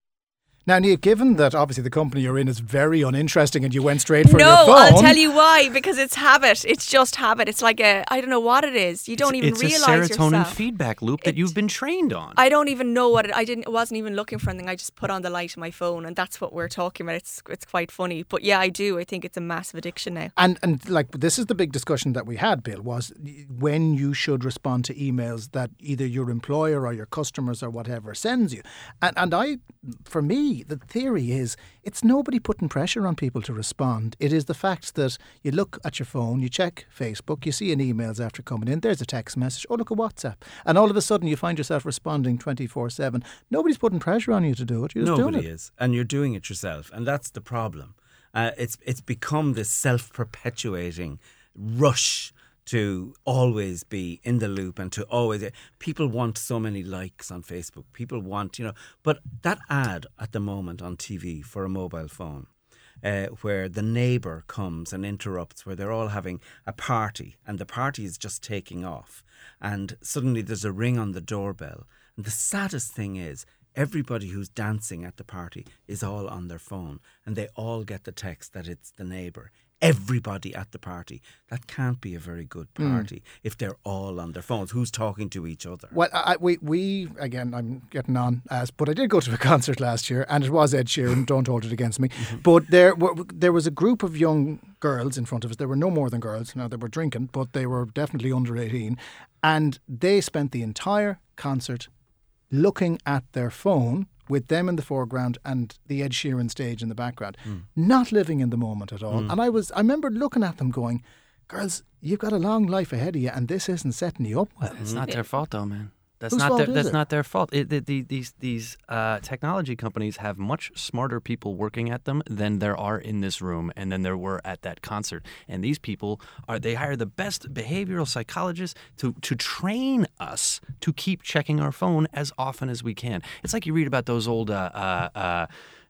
Speaker 3: Now, Niamh, given that obviously the company you're in is very uninteresting and you went straight for
Speaker 5: no,
Speaker 3: your phone.
Speaker 5: I'll tell you why. Because it's habit. It's just habit. It's like a I don't know what it is. You don't even
Speaker 6: it's
Speaker 5: realize It's
Speaker 6: a serotonin
Speaker 5: yourself.
Speaker 6: feedback loop that
Speaker 5: It-
Speaker 6: you've been trained on.
Speaker 5: I don't even know what it. I didn't. Wasn't even looking for anything. I just put on the light on my phone, and that's what we're talking about. It's it's quite funny. But yeah, I do. I think it's a massive addiction now.
Speaker 3: And and like this is the big discussion that we had, Bill, was when you should respond to emails that either your employer or your customers or whatever sends you. And and I, for me, the theory is it's nobody putting pressure on people to respond. It is the fact that you look at your phone, you check Facebook, you see an emails after coming in, there's a text message, oh, look at WhatsApp. And all of a sudden you find yourself responding 24 7. Nobody's putting pressure on you to do it. You're just
Speaker 4: Nobody
Speaker 3: doing it.
Speaker 4: is, and you're doing it yourself, and that's the problem. Uh, it's it's become this self-perpetuating rush to always be in the loop and to always. People want so many likes on Facebook. People want you know, but that ad at the moment on TV for a mobile phone. Uh, where the neighbour comes and interrupts, where they're all having a party and the party is just taking off, and suddenly there's a ring on the doorbell. And the saddest thing is, everybody who's dancing at the party is all on their phone and they all get the text that it's the neighbour. Everybody at the party. That can't be a very good hmm. party if they're all on their phones. Who's talking to each other?
Speaker 3: Well, I, we, we again, I'm getting on as, but I did go to a concert last year, and it was Ed Sheeran. don't hold it against me. Mm-hmm. But there, were, there was a group of young girls in front of us. There were no more than girls. Now they were drinking, but they were definitely under 18, and they spent the entire concert looking at their phone with them in the foreground and the Ed Sheeran stage in the background, hmm. not living in the moment at all. Hmm. And I was, I remember looking at them going, "Girls, you've got a long life ahead of you, and this isn't setting you up well."
Speaker 6: It's not hmm. their fault, though, man. That's
Speaker 3: Whose
Speaker 6: not their, that's
Speaker 3: it?
Speaker 6: not their fault. It, the, the, these these uh, technology companies have much smarter people working at them than there are in this room, and than there were at that concert. And these people are they hire the best behavioral psychologists to to train us to keep checking our phone as often as we can. It's like you read about those old. Uh, uh, uh,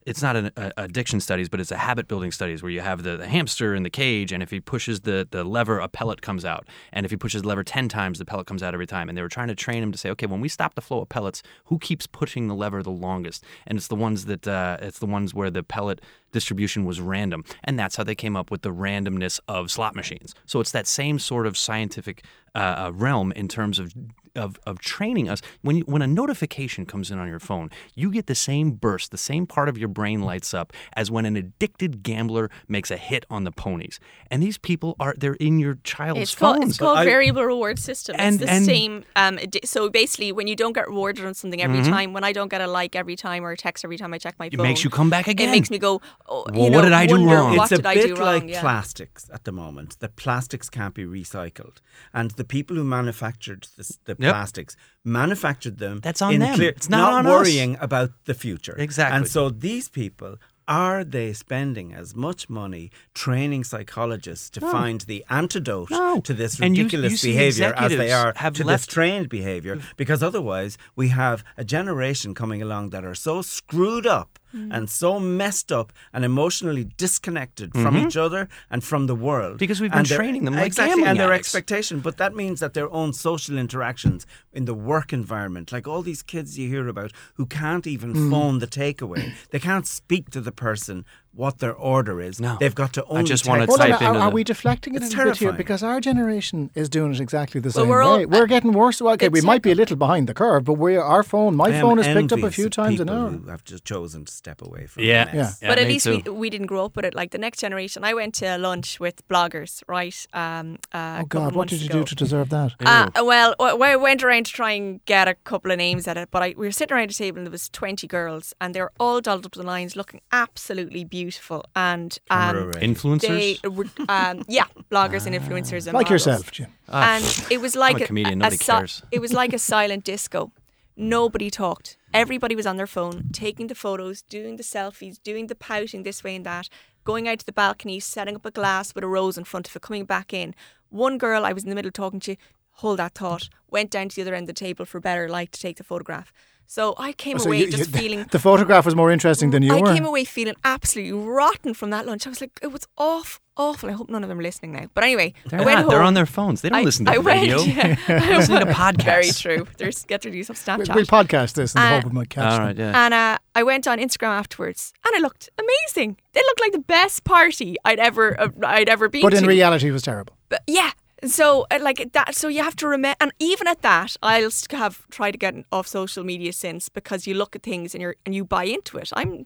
Speaker 6: it's not an uh, addiction studies, but it's a habit building studies where you have the, the hamster in the cage, and if he pushes the, the lever, a pellet comes out. And if he pushes the lever 10 times, the pellet comes out every time. And they were trying to train him to say, okay, when we stop the flow of pellets, who keeps pushing the lever the longest? And it's the ones that, uh, it's the ones where the pellet distribution was random. And that's how they came up with the randomness of slot machines. So it's that same sort of scientific uh, uh, realm in terms of of, of training us. When you, when a notification comes in on your phone, you get the same burst, the same part of your brain lights up as when an addicted gambler makes a hit on the ponies. And these people are they're in your child's
Speaker 5: It's called,
Speaker 6: phones.
Speaker 5: it's called
Speaker 4: I-
Speaker 5: variable reward system.
Speaker 6: And-
Speaker 5: it's the
Speaker 6: and-
Speaker 5: same. Um, so basically, when you don't get rewarded on something every
Speaker 6: Mhm.
Speaker 5: time, when I don't get a like every time or a text every time I check my phone, It
Speaker 6: makes you come back again.
Speaker 5: It makes me go, oh,
Speaker 6: Well,
Speaker 5: you
Speaker 6: what
Speaker 5: know,
Speaker 6: did I do
Speaker 5: wonder
Speaker 6: wrong?
Speaker 5: What
Speaker 4: it's a
Speaker 5: did I
Speaker 4: bit
Speaker 5: do wrong?
Speaker 4: like
Speaker 5: yeah.
Speaker 4: plastics at the moment. The plastics can't be recycled, and the people who manufactured this, the
Speaker 6: Yep.
Speaker 4: plastics manufactured them.
Speaker 6: That's on them.
Speaker 4: clear-
Speaker 6: It's not on us.
Speaker 4: worrying about the future.
Speaker 6: Exactly.
Speaker 4: And so these people. Are they spending as much money training psychologists to
Speaker 6: No.
Speaker 4: find the antidote
Speaker 6: No.
Speaker 4: to this
Speaker 6: And you-
Speaker 4: ridiculous
Speaker 6: you
Speaker 4: behavior as they are
Speaker 6: have
Speaker 4: to this trained behavior? Because otherwise, we have a generation coming along that are so screwed up
Speaker 6: Mm.
Speaker 4: and so messed up and emotionally disconnected from
Speaker 6: Mhm.
Speaker 4: each other and from the world.
Speaker 6: Because we've been
Speaker 4: And
Speaker 6: training them like
Speaker 4: exactly, and their expectation. But that means that their own social interactions in the work environment, like all these kids you hear about who can't even
Speaker 6: Mm.
Speaker 4: phone the takeaway, they can't speak to the person what their order is.
Speaker 6: No.
Speaker 4: They've got to
Speaker 6: own
Speaker 4: I
Speaker 6: just wanna
Speaker 4: text.
Speaker 3: Hold on,
Speaker 6: type
Speaker 3: are,
Speaker 6: into
Speaker 3: are we deflecting it
Speaker 4: It's
Speaker 3: a little bit here? Because our generation is doing it exactly the
Speaker 5: Well,
Speaker 3: same
Speaker 5: we're all-
Speaker 3: way. We're getting worse. Well, okay, we might be a little behind the curve, but we our phone, my
Speaker 4: I
Speaker 3: phone is picked up a few times an
Speaker 4: people
Speaker 3: hour.
Speaker 4: Who have just chosen to step away from
Speaker 6: Yeah.
Speaker 4: the mess.
Speaker 3: Yeah.
Speaker 5: but at least
Speaker 6: too.
Speaker 5: we, we didn't grow up with it. Like the next generation, I went to lunch with bloggers, right? Um, uh,
Speaker 3: Oh God, what did you
Speaker 5: ago.
Speaker 3: do to deserve that?
Speaker 5: Uh, well, w- I went around to try and get a couple of names at it, but I, we were sitting around a table and there was 20 girls and they were all dolled up to the lines looking absolutely beautiful. And um.
Speaker 6: Influencers?
Speaker 5: they um, yeah, bloggers and influencers and
Speaker 3: Like
Speaker 5: models.
Speaker 3: yourself, Jim.
Speaker 6: Ah,
Speaker 5: and it was like
Speaker 6: a comedian,
Speaker 5: a,
Speaker 6: nobody
Speaker 5: si- it was like a silent disco. Nobody talked. Everybody was on their phone, taking the photos, doing the selfies, doing the pouting this way and that, going out to the balcony, setting up a glass with a rose in front of it, coming back in. One girl I was in the middle talking to, hold that thought, went down to the other end of the table for better light to take the photograph. So I came
Speaker 3: Oh, So
Speaker 5: away
Speaker 3: you-
Speaker 5: just
Speaker 3: you-
Speaker 5: feeling
Speaker 3: the photograph was more interesting than you
Speaker 5: I
Speaker 3: were.
Speaker 5: came away feeling absolutely rotten from that lunch. I was like, it was off, awful. I hope none of them are listening now. But anyway,
Speaker 6: They're
Speaker 5: I went
Speaker 6: not.
Speaker 5: home.
Speaker 6: They're on their phones. They don't
Speaker 5: I-
Speaker 6: listen to
Speaker 5: I
Speaker 6: the
Speaker 5: went,
Speaker 6: radio.
Speaker 5: yeah.
Speaker 6: They're listening to podcasts.
Speaker 5: Very true. There's get their use of
Speaker 3: We-
Speaker 5: Snapchat.
Speaker 3: We'll podcast this in the
Speaker 5: Uh,
Speaker 3: hope of might catch
Speaker 6: All
Speaker 3: them.
Speaker 6: right, yeah.
Speaker 5: and uh, I went on Instagram afterwards, and it looked amazing. They looked like the best party I'd ever uh, I'd ever been
Speaker 3: But in
Speaker 5: to.
Speaker 3: reality, it was terrible.
Speaker 5: But yeah. So uh, like that. So you have to remember, and even at that, I'll have tried to get off social media since because you look at things and you're and you buy into it. I'm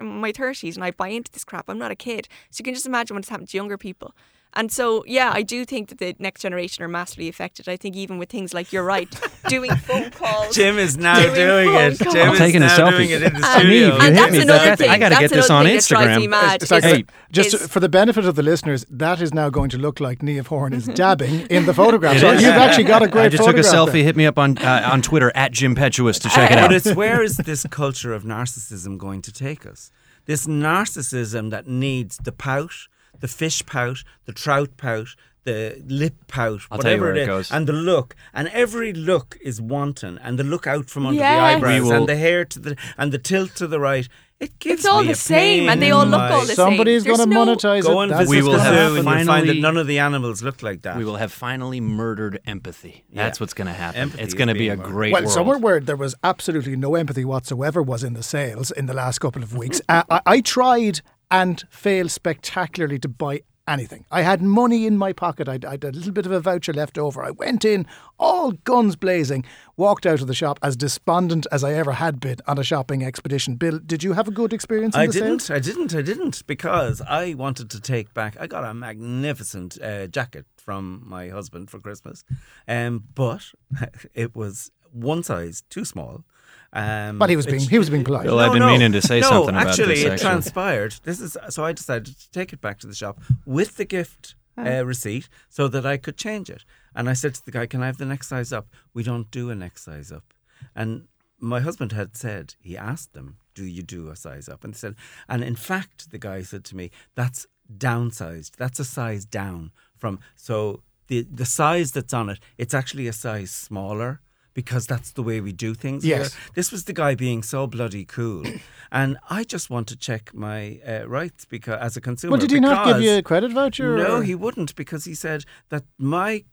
Speaker 5: in my thirties and I buy into this crap. I'm not a kid, so you can just imagine when it's happening to younger people. And so, yeah, I do think that the next generation are massively affected. I think even with things like you're right, doing phone calls.
Speaker 4: Jim is now
Speaker 5: Doing
Speaker 4: doing it.
Speaker 5: calls.
Speaker 4: Jim
Speaker 5: I'm
Speaker 4: is
Speaker 6: taking a
Speaker 4: now
Speaker 6: selfie.
Speaker 4: doing it in the studio.
Speaker 6: Niamh, you
Speaker 5: and that's
Speaker 6: me.
Speaker 5: another
Speaker 6: I
Speaker 5: thing.
Speaker 6: gotta get this on
Speaker 5: thing that me
Speaker 6: Instagram.
Speaker 5: mad.
Speaker 3: It's like,
Speaker 5: is-
Speaker 6: Hey,
Speaker 3: just
Speaker 5: is-
Speaker 3: for the benefit of the listeners, that is now going to look like Niamh Horan is dabbing in the photograph. So
Speaker 6: is.
Speaker 3: you've actually got a great
Speaker 6: I just took a selfie.
Speaker 3: there.
Speaker 6: Hit me up on uh, on Twitter at Jim Petuous to check it out.
Speaker 4: But it's where is this culture of narcissism going to take us? This narcissism that needs the pout, the fish pout, the trout pout, the lip pout,
Speaker 6: I'll tell you
Speaker 4: whatever
Speaker 6: where it
Speaker 4: is,
Speaker 6: goes.
Speaker 4: and the look, and every look is wanton, and the look out from under
Speaker 5: Yes.
Speaker 4: the eyebrows,
Speaker 6: will-
Speaker 4: and the hair to the and the tilt to the right. It gives
Speaker 5: It's all
Speaker 4: me
Speaker 5: the
Speaker 4: a
Speaker 5: same,
Speaker 4: pain
Speaker 5: and they all look all the same.
Speaker 3: Somebody's
Speaker 5: There's
Speaker 3: going to
Speaker 5: no-
Speaker 3: monetize
Speaker 4: Go
Speaker 3: it.
Speaker 4: and
Speaker 6: We will
Speaker 4: the
Speaker 6: have
Speaker 4: and you'll find that none of the animals look like that.
Speaker 6: We will have finally murdered empathy. That's
Speaker 4: Yeah.
Speaker 6: what's going to happen.
Speaker 4: Empathy
Speaker 6: it's going to be a
Speaker 4: murdered.
Speaker 6: great
Speaker 3: Well,
Speaker 6: world.
Speaker 3: somewhere where there was absolutely no empathy whatsoever was in the sales in the last couple of weeks. uh, I, I tried and failed spectacularly to buy anything. I had money in my pocket. I'd, I'd a little bit of a voucher left over. I went in, all guns blazing, walked out of the shop as despondent as I ever had been on a shopping expedition. Bill, did you have a good experience in
Speaker 4: I didn't.
Speaker 3: sales?
Speaker 4: I didn't. I didn't because I wanted to take back. I got a magnificent uh, jacket from my husband for Christmas, um, but it was one size too small. Um,
Speaker 3: But he was being
Speaker 4: which-
Speaker 3: he was being polite.
Speaker 6: Bill, I've been meaning to say
Speaker 4: no,
Speaker 6: something about
Speaker 4: actually,
Speaker 6: this,
Speaker 4: it
Speaker 6: actually.
Speaker 4: transpired. This is so I decided to take it back to the shop with the gift uh, receipt so that I could change it. And I said to the guy, "Can I have the next size up?" We don't do a next size up. And my husband had said he asked them, "Do you do a size up?" And they said, and in fact, the guy said to me, "That's downsized. That's a size down from so." The, the size that's on it, it's actually a size smaller because that's the way we do things.
Speaker 3: Yes.
Speaker 4: here. This was the guy being so bloody cool. And I just want to check my uh, rights because as a consumer.
Speaker 3: Well, did he not give you a credit voucher?
Speaker 4: No,
Speaker 3: or-
Speaker 4: he wouldn't because he said that my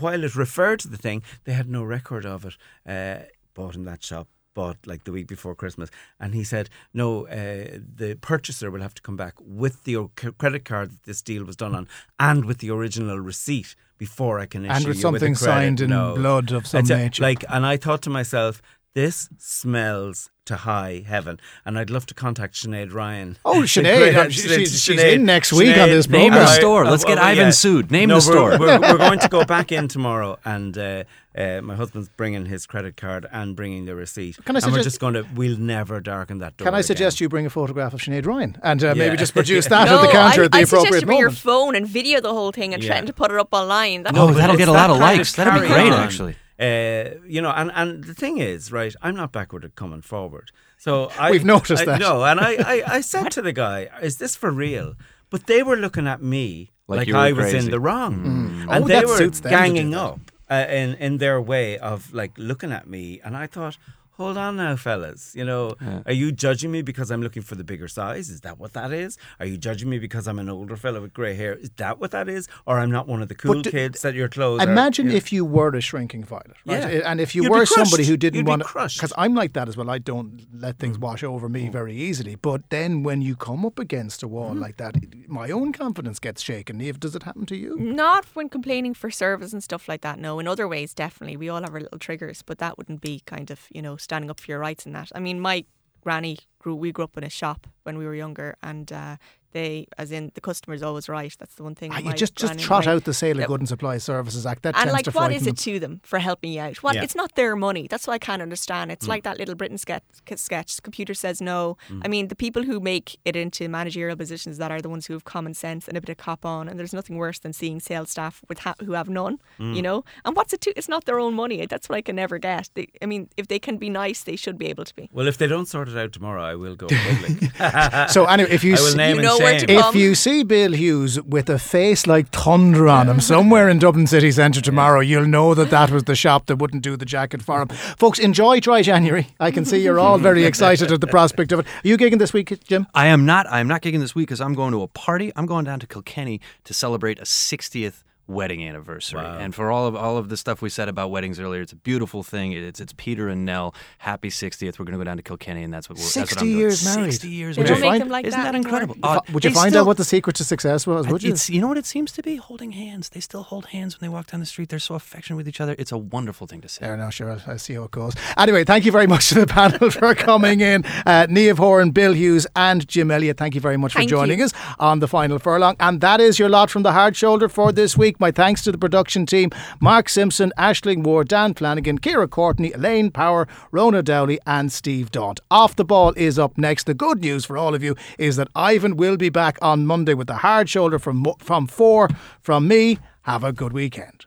Speaker 4: while it referred to the thing, they had no record of it. Uh, bought in that shop. Bought like the week before Christmas, and he said, "No, uh, the purchaser will have to come back with the o- credit card that this deal was done on, and with the original receipt before I can issue
Speaker 3: And with something
Speaker 4: with
Speaker 3: signed in
Speaker 4: No.
Speaker 3: blood of some nature.
Speaker 4: Like, and I thought to myself, this smells to high heaven, and I'd love to contact Sinead Ryan.
Speaker 3: Oh,
Speaker 4: The
Speaker 3: Sinead,
Speaker 4: great-
Speaker 3: uh, she's- she's
Speaker 4: Sinead-
Speaker 3: in next week on this
Speaker 6: Name the store. Let's get
Speaker 4: well,
Speaker 6: Ivan
Speaker 4: yeah.
Speaker 6: sued. Name
Speaker 4: no,
Speaker 6: the
Speaker 4: we're-
Speaker 6: store.
Speaker 4: We're, we're going to go back in tomorrow, and uh, uh, my husband's bringing his credit card and bringing the receipt.
Speaker 3: Can I
Speaker 4: and we're
Speaker 3: suggest-
Speaker 4: just going to. We'll never darken that door.
Speaker 3: Can I
Speaker 4: again.
Speaker 3: suggest you bring a photograph of Sinead Ryan and uh, maybe just produce that
Speaker 5: no,
Speaker 3: at the counter
Speaker 5: I,
Speaker 3: at the
Speaker 5: I suggest
Speaker 3: appropriate
Speaker 5: you bring your phone and video the whole thing and
Speaker 4: Yeah.
Speaker 5: threaten to put it up online. That's
Speaker 6: Oh,
Speaker 4: but
Speaker 6: that'll get a lot of likes. That'd be great,
Speaker 4: on.
Speaker 6: actually.
Speaker 4: Uh, you know, and, and the thing is, right, I'm not backward at coming forward. So I,
Speaker 3: We've noticed
Speaker 4: I,
Speaker 3: that.
Speaker 4: No, and I, I, I said to the guy, is this for real? But they were looking at me
Speaker 6: Like
Speaker 4: like, I was
Speaker 6: crazy.
Speaker 4: in the wrong.
Speaker 3: Oh,
Speaker 4: And they were
Speaker 3: suits them to do
Speaker 4: ganging up uh, in, in their way of like looking at me. And I thought, hold on now, fellas. You know, are you judging me because I'm looking for the bigger size? Is that what that is? Are you judging me because I'm an older fellow with grey hair? Is that what that is? Or I'm not one of the cool
Speaker 3: d-
Speaker 4: kids that your clothes are?
Speaker 3: Imagine
Speaker 4: you know?
Speaker 3: if you were a shrinking violet, right?
Speaker 4: Yeah.
Speaker 3: And if you
Speaker 4: You'd
Speaker 3: were somebody who didn't
Speaker 4: You'd
Speaker 3: want to,
Speaker 4: crushed. Mm.
Speaker 3: because I'm like that as well. I don't let things wash over me very easily. But then when you come up against a wall like that, my own confidence gets shaken. Eve, does it happen to you?
Speaker 5: Not when complaining for service and stuff like that. No, in other ways, definitely. We all have our little triggers, but that wouldn't be kind of you know standing up for your rights in that. I mean, my granny grew. We grew up in a shop when we were younger, and uh, they, as in the customer is always right. That's the one thing.
Speaker 3: Ah,
Speaker 5: with
Speaker 3: you just just trot
Speaker 5: my-
Speaker 3: out the Sale of
Speaker 5: that-
Speaker 3: Good and Supply Services Act. That
Speaker 5: and
Speaker 3: tends
Speaker 5: like,
Speaker 3: to
Speaker 5: what
Speaker 3: frighten
Speaker 5: is
Speaker 3: them.
Speaker 5: it to them for helping you out? What?
Speaker 4: Yeah.
Speaker 5: It's not their money. That's what I can't understand.
Speaker 3: Mm.
Speaker 5: It's like that little Britain sketch. sketch. Computer says no. I mean, the people who make it into managerial positions that are the ones who have common sense and a bit of cop on. And there's nothing worse than seeing sales staff with ha- who have none. You know. And what's it to? It's not their own money. That's what I can never get. They, I mean, if they can be nice, they should be able to be.
Speaker 4: Well, if they don't sort it out tomorrow, I will go public.
Speaker 3: So anyway, if you
Speaker 4: I will
Speaker 3: s-
Speaker 4: name
Speaker 5: You know
Speaker 4: and
Speaker 5: where to
Speaker 3: If you see Bill Hughes with a face like thunder on him somewhere in Dublin City Centre tomorrow, you'll know that that was the shop that wouldn't do the jacket for him. Folks, enjoy Dry January. I can see you're all very excited at the prospect of it. Are you gigging this week, Jim?
Speaker 6: I am not. I am not gigging this week because I'm going to a party. I'm going down to Kilkenny to celebrate a 60th wedding anniversary.
Speaker 4: Wow.
Speaker 6: And for all of all of the stuff we said about weddings earlier, it's a beautiful thing. It's it's Peter and Nell. Happy 60th. We're going to go down to Kilkenny, and that's what we're. that's what
Speaker 3: 60
Speaker 6: doing.
Speaker 3: years married.
Speaker 6: 60 years
Speaker 3: Would you
Speaker 6: married.
Speaker 5: make
Speaker 3: find-
Speaker 5: like
Speaker 6: Isn't that,
Speaker 5: anymore.
Speaker 6: incredible? Uh,
Speaker 3: would you find
Speaker 6: still-
Speaker 3: out what the secret to success was? Would you?
Speaker 6: it's you know what it seems to be holding hands. They still hold hands when they walk down the street. They're so affectionate with each other. It's a wonderful thing to see.
Speaker 3: There, now, sure, I'll, I'll see how it goes. Anyway, thank you very much to the panel for coming in. Uh, Niamh Horan, Bill Hughes, and Jim Elliott, thank you very much
Speaker 5: Thank
Speaker 3: for joining
Speaker 5: you.
Speaker 3: us on the final furlong. And that is your lot from the hard shoulder for this week. My thanks to the production team Mark Simpson, Ashling Moore, Dan Flanagan, Kira Courtney, Elaine Power, Rona Dowley, and Steve Daunt. Off the ball is up next. The good news for all of you is that Ivan will be back on Monday with the hard shoulder from, from four from me. Have a good weekend.